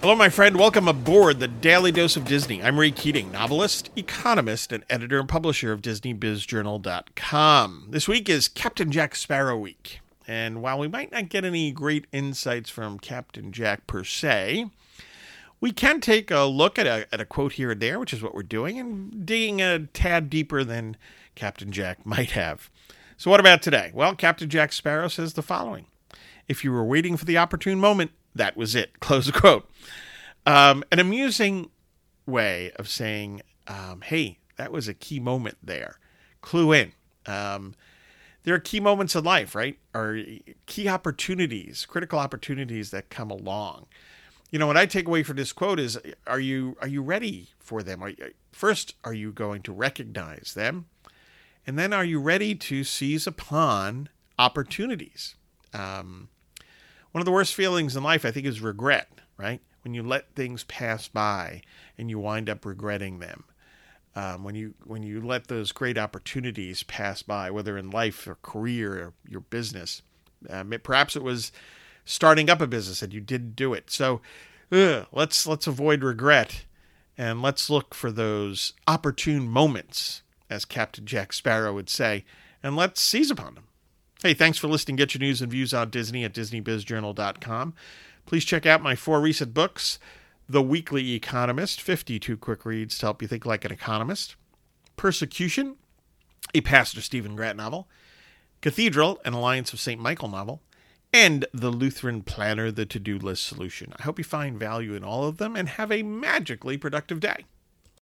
Hello, my friend. Welcome aboard the Daily Dose of Disney. I'm Ray Keating, novelist, economist, and editor and publisher of DisneyBizJournal.com. This week is Captain Jack Sparrow Week. And while we might not get any great insights from Captain Jack per se, we can take a look at a, at a quote here and there, which is what we're doing, and digging a tad deeper than Captain Jack might have. So, what about today? Well, Captain Jack Sparrow says the following If you were waiting for the opportune moment, that was it. Close quote. Um, an amusing way of saying, um, hey, that was a key moment there. Clue in. Um, there are key moments in life, right? Or key opportunities, critical opportunities that come along. You know, what I take away from this quote is: Are you are you ready for them? Are you, first, are you going to recognize them, and then are you ready to seize upon opportunities? Um, one of the worst feelings in life, I think, is regret, right? When you let things pass by and you wind up regretting them. Um, when you when you let those great opportunities pass by, whether in life or career or your business, um, it, perhaps it was starting up a business and you didn't do it. So ugh, let's let's avoid regret and let's look for those opportune moments, as Captain Jack Sparrow would say, and let's seize upon them. Hey, thanks for listening. Get your news and views on Disney at DisneyBizJournal.com. Please check out my four recent books The Weekly Economist 52 Quick Reads to Help You Think Like an Economist, Persecution, a Pastor Stephen Grant novel, Cathedral, an Alliance of St. Michael novel, and The Lutheran Planner, the To Do List Solution. I hope you find value in all of them and have a magically productive day.